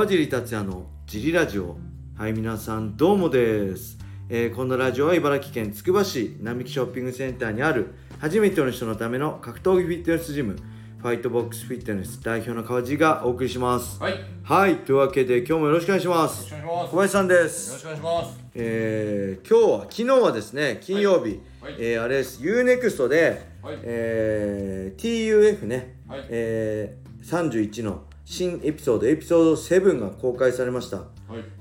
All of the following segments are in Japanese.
川尻達也のジリラジオ。はい皆さんどうもです、えーこのラジオは茨城県つくば市並木ショッピングセンターにある初めての人のための格闘技フィットネスジムファイトボックスフィットネス代表の川尻がお送りします。はい、よはいというわけで今日もよろしくお願いしまろす。小林さんでよろす。しくお願いします。えー今日は昨日はですね金曜日、はい。えーあれです UNEXT で、はい。えー TUF ね、はい。えー31の新エピソードエピソード7が公開されました、はい、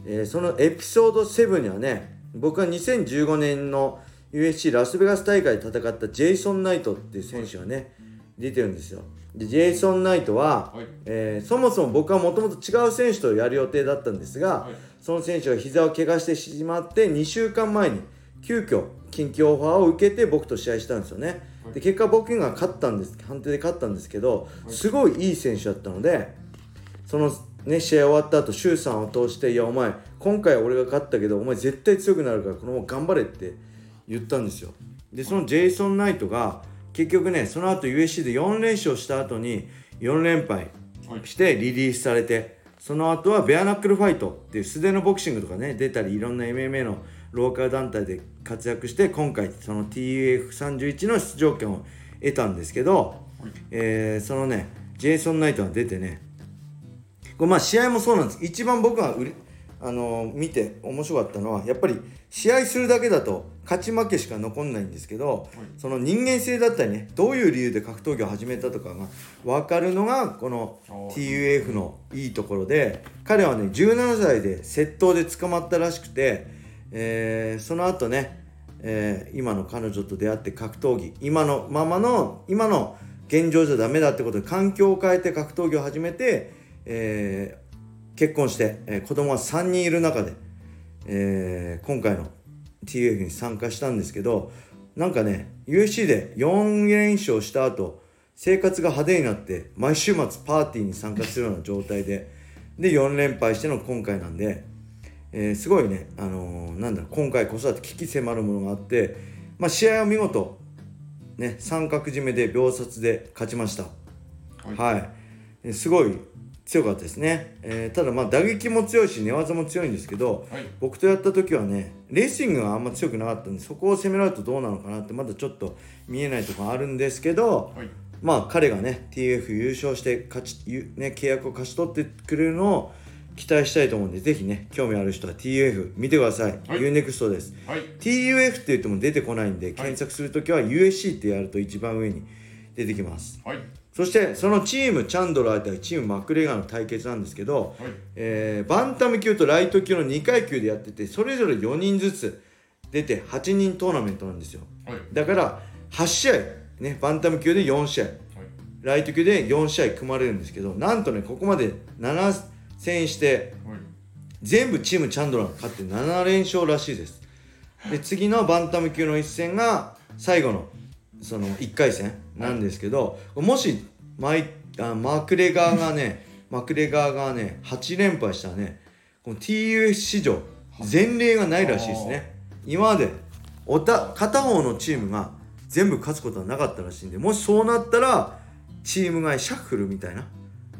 えーそのエピソード7にはね僕は2015年の USC ラスベガス大会で戦ったジェイソン・ナイトっていう選手がね、出てるんですよ。でジェイソン・ナイトは、はい。えーそもそも僕はもともと違う選手とやる予定だったんですが、はい。その選手が膝を怪我してしまって2週間前に急遽緊急オファーを受けて僕と試合したんですよね、で結果僕が勝ったんです判定で勝ったんですけどすごいいい選手だったのでそのね試合終わった後周さんを通して「いやお前今回は俺が勝ったけどお前絶対強くなるからこのまま頑張れ」って言ったんですよ。でそのジェイソン・ナイトが結局ねその後 USC で4連勝した後に4連敗してリリースされてその後はベアナックルファイトっていう素手のボクシングとかね出たりいろんな MMA のローカル団体で活躍して今回その TUF31 の出場権を得たんですけど、えーそのねジェイソン・ナイトが出てねこれまあ試合もそうなんです。一番僕があのー見て面白かったのはやっぱり試合するだけだと勝ち負けしか残んないんですけど、その人間性だったりねどういう理由で格闘技を始めたとかが分かるのがこの TUF のいいところで彼はね17歳で窃盗で捕まったらしくて、えーその後ね、えー今の彼女と出会って格闘技今のままの今の現状じゃダメだってことで環境を変えて格闘技を始めて、えー結婚して、えー子供が3人いる中で、えー今回の TUF に参加したんですけどなんかね UFC で4連勝した後生活が派手になって毎週末パーティーに参加するような状態でで4連敗しての今回なんで、えーすごいね、あのーなんだろう今回子育て危機迫るものがあって、まあ、試合は見事、ね、三角締めで秒殺で勝ちました。はい、えすごい強かったですね、えーただまあ打撃も強いし寝技も強いんですけど、はい。僕とやった時はねレーシングがあんま強くなかったんでそこを攻められるとどうなのかなってまだちょっと見えないところあるんですけど、はい。まあ彼がね TF 優勝して勝ち、ゆね、契約を勝ち取ってくれるのを期待したいと思うんでぜひね興味ある人は TUF 見てください、はい。UNEXT です。はい。TUF って言っても出てこないんで、検索するときは USC ってやると一番上に出てきます。はいそしてそのチームチャンドラー対チームマクレガーの対決なんですけど、はい。えーバンタム級とライト級の2階級でやっててそれぞれ4人ずつ出て8人トーナメントなんですよ。はい。だから8試合、ね、バンタム級で4試合。ライト級で4試合組まれるんですけどなんとねここまで7戦してはい。全部チームチャンドラーが勝って7連勝らしいですで次のバンタム級の一戦が最後のその1回戦なんですけど、もしマイあマクレガーがね マクレガーがね8連敗したらねこの TUS 史上前例がないらしいですね。今までおた片方のチームが全部勝つことはなかったらしいんでもしそうなったらチームがシャッフルみたいな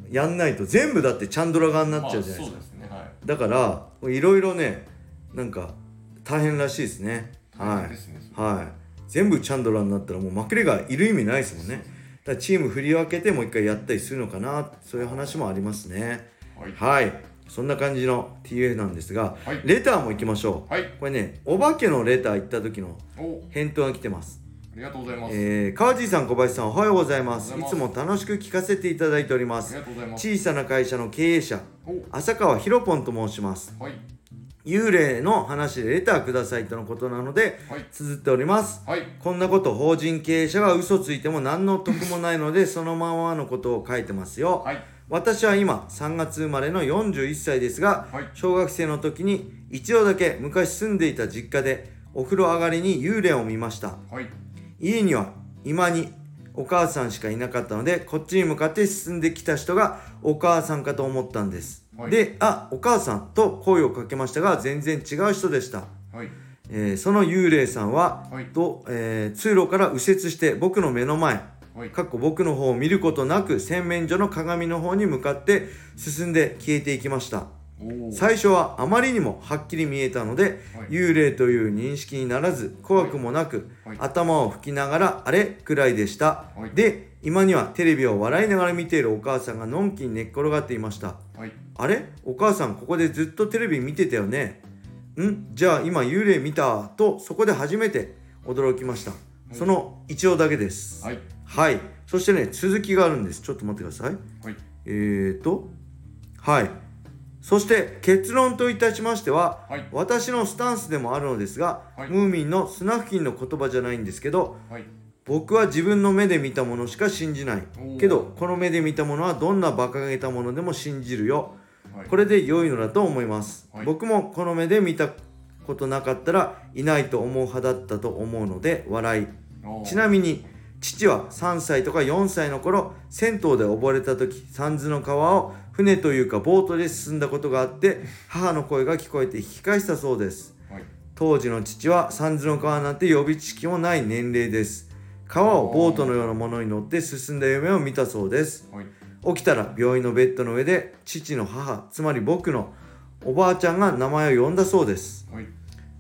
やんないと全部だってチャンドラ側になっちゃうじゃないですか、まあ、すねはい。だからいろいろねなんか大変らしいですね。はい。ねはい全部チャンドラーになったらもうマクレガーいる意味ないですもんね。だからチーム振り分けてもう一回やったりするのかな。そういう話もありますね。はい。はい。そんな感じの TF なんですが、はい。レターも行きましょう、はい。これねお化けのレター行った時のお。返答が来てます。ありがとうございます、えー、川地さん小林さんおはようございます。いいつも楽しく聞かせていただいておりまあすりがとうございます。小さな会社の経営者お。浅川ひろぽんと申します。はい幽霊の話でレターくださいとのことなのではい。綴っております。はい。こんなこと法人経営者が嘘ついても何の得もないのでそのままのことを書いてますよ、はい。私は今3月生まれの41歳ですが、はい。小学生の時に一度だけ昔住んでいた実家でお風呂上がりに幽霊を見ました。はい。家には今にお母さんしかいなかったのでこっちに向かって進んできた人がお母さんかと思ったんです、はい。で「あお母さん」と声をかけましたが全然違う人でした。はい。えーその幽霊さんは、はい。とえー通路から右折して僕の目の前、はい。かっこ僕の方を見ることなく洗面所の鏡の方に向かって進んで消えていきました。最初はあまりにもはっきり見えたので、はい。幽霊という認識にならず怖くもなく、はい。頭を拭きながらあれ？くらいでした、はい。で今にはテレビを笑いながら見ているお母さんがのんきに寝っ転がっていました。はい。あれ？お母さんここでずっとテレビ見てたよね。ん？じゃあ今幽霊見たとそこで初めて驚きました、その一応だけです。はい。はい。そしてね続きがあるんです。ちょっと待ってください。はい。えーとはい。そして結論といたしましては、はい。私のスタンスでもあるのですが、はい。ムーミンのスナフキンの言葉じゃないんですけどはい僕は自分の目で見たものしか信じない。けどこの目で見たものはどんな馬鹿げたものでも信じるよ。はい。これで良いのだと思います、はい。僕もこの目で見たことなかったらいないと思う派だったと思うので笑い。ちなみに父は3歳とか4歳の頃銭湯で溺れた時三途の川を船というかボートで進んだことがあって 母の声が聞こえて引き返したそうです。はい。当時の父は三途の川なんて予備知識もない年齢です川をボートのようなものに乗って進んだ夢を見たそうです。はい。起きたら病院のベッドの上で父の母つまり僕のおばあちゃんが名前を呼んだそうです。はい。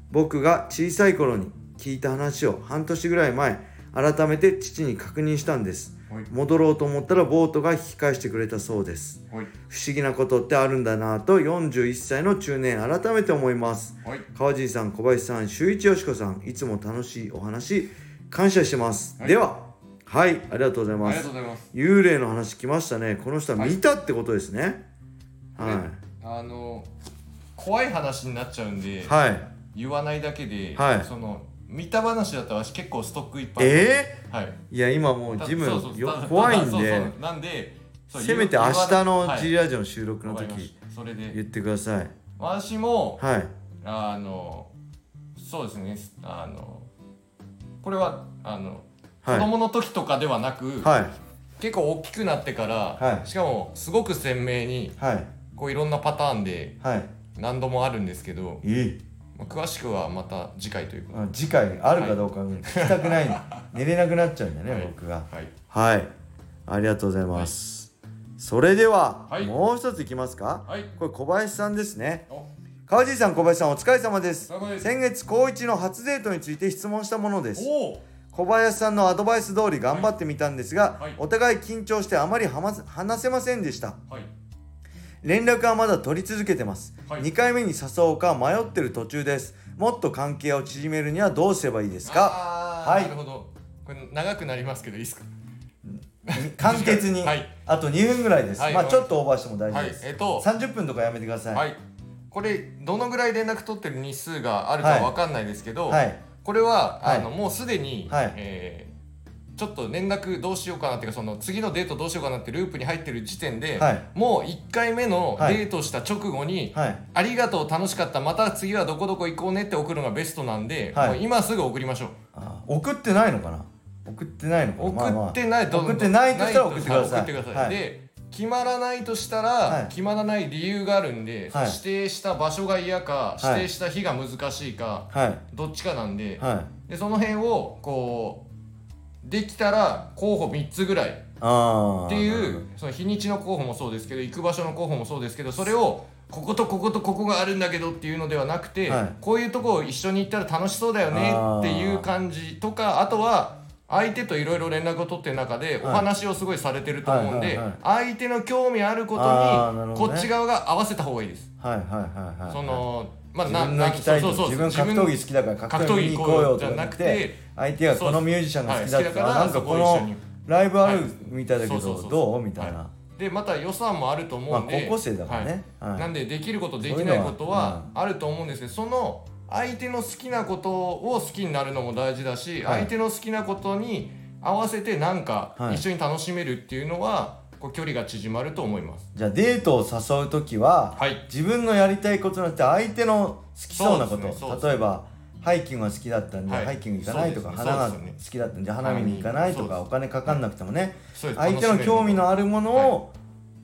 僕が小さい頃に聞いた話を半年ぐらい前改めて父に確認したんです。はい。戻ろうと思ったらボートが引き返してくれたそうです。はい。不思議なことってあるんだなぁと41歳の中年改めて思います。はい。川尻さん小林さん周一よしこさんいつも楽しいお話感謝してます、はい。でははいありがとうございます。幽霊の話来ましたね。この人は見たってことですね。はい、あの怖い話になっちゃうんで、はい。言わないだけで、はい。その見た話だったら私結構ストックいっぱいえはい。ー、いや今もうジム怖いんで。なんでせめて明日のはい。G ラジオの収録の時した。それ言っでてください。私もはい。あのそうですね。あのこれはあの、はい。子供の時とかではなく、はい。結構大きくなってから、はい。しかもすごく鮮明にはい。こういろんなパターンではい。何度もあるんですけど、まあ詳しくはまた次回ということあ次回あるかどうか聞きたくない、寝れなくなっちゃうんだよね、はい。僕が。はい。はい。ありがとうございます、それでは、はい。もう一ついきますか？はい。これ小林さんですね。お川尻さん小林さんお疲れ様です。先月高一の初デートについて質問したものです。小林さんのアドバイス通り頑張ってみたんですが、はい。お互い緊張してあまり話せませんでした。はい。連絡はまだ取り続けてます、はい。2回目に誘おうか迷ってる途中です。もっと関係を縮めるにはどうすればいいですか？はい。なるほど。これ長くなりますけどいいですか？簡潔に、はい。あと2分ぐらいです、はい。まあちょっとオーバーしても大丈はい夫です、えっと30分とかやめてください。はいこれどのぐらい連絡取ってる日数があるかわかんないですけど、はい。これは、はい。あのもうすでに、はい。えーちょっと連絡どうしようかなっていうかその次のデートどうしようかなってループに入ってる時点で、はい。もう1回目のはい。デートした直後に、はい。ありがとう楽しかったまた次はどこどこ行こうねって送るのがベストなんで、はい。もう今すぐ送りましょう。あ送ってないのかな？送ってないのかな？送ってないと、送ってないとしたら送ってください。送ってください、はい。で決まらないとしたら、はい。決まらない理由があるんで、はい。指定した場所が嫌か、い。指定した日が難しいかはい。どっちかなんで,、はい。でその辺をこうできたら候補3つぐらい。っていうその日にちの候補もそうですけど行く場所の候補もそうですけどそれをこことこことここがあるんだけどっていうのではなくて、はい。こういうとこを一緒に行ったら楽しそうだよねっていう感じとかあとは相手といろいろ連絡を取ってる中でお話をすごいされてると思うんで相手の興味あることにこっち側が合わせた方がいいです。はいはいはいはいそのまあ自分の行きたいとそうそうそう。自分格闘技好きだから格闘技に行こうよじゃなくて相手がこのミュージシャンが好きだったらなんかこのライブあるはい。みたいだけどどう？みたいな。はでまた予算もあると思うんで、まあ高校生だからね。なんでできることできないことはあると思うんですけどその相手の好きなことを好きになるのも大事だし、はい。相手の好きなことに合わせてなんかはい。一緒に楽しめるっていうのは、こう距離が縮まると思います。じゃあデートを誘う時ははい。自分のやりたいことなんて相手の好きそうなこそうですねそうです。と例えばハイキングが好きだったんではい。ハイキング行かないとかね。花が好きだったんで花見に行かないとかお金かかんなくてもね。相手の興味のあるものはを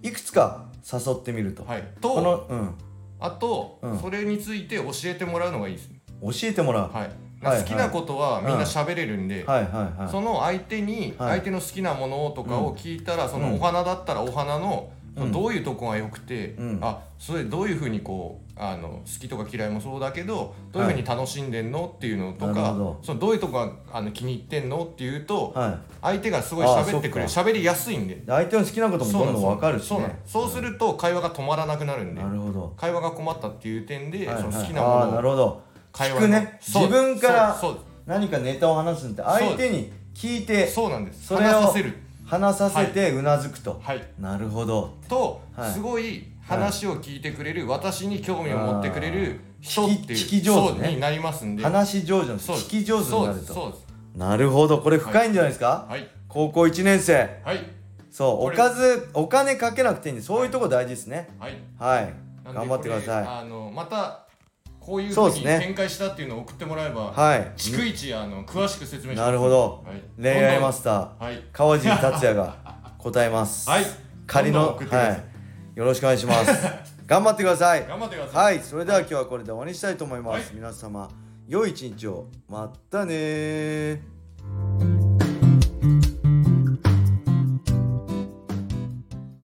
いくつか誘ってみると。はい、ことのうんあと、うん。それについて教えてもらうのがいいですね。教えてもらう。はい、まあはい。好きなことはみんな喋れるんで、はいはいはい。その相手にはい。相手の好きなものとかを聞いたら、そのうんお花だったらお花の、うん。どういうとこが良くて、うん。あそれどういうふうにこうあの好きとか嫌いもそうだけどどういうふうに楽しんでんのっていうのとかなるほど。そのどういうとこがあの気に入ってんのっていうと、は相手がすごい喋ってくれる喋りやすいんで。い相手の好きなこともどんどん分かるしね。そうすると会話が止まらなくなるんで。なるほど。会話が困ったっていう点で、はいはい。その好きなものをなるほど。会話の聞くね。自分から何かネタを話すんって相手に聞いてそうなんです。それを話させる話させてうなずくと。はい。なるほど。と、はい。すごい話を聞いてくれる、私に興味を持ってくれる人っていう聞き上手ね。になりますんで。話し上手の聞き上手になると。なるほど。これ深いんじゃないですか？はい。高校1年生。はい。そうおかずお金かけなくていいんでそういうとこ大事ですね。はい。はい。頑張ってくださあのまたこういうふうに展開したっていうのを送ってもらえば、いはい。逐一あの詳しく説明します。なるほど。はい、恋愛マススター。はい。川尻達也が 答えます。はい。仮のはい。よろしくお願いします。頑張ってください。頑張ってください。はい。それでは今日はこれで終わりにしたいと思います、はい。皆様良い一日を。またねー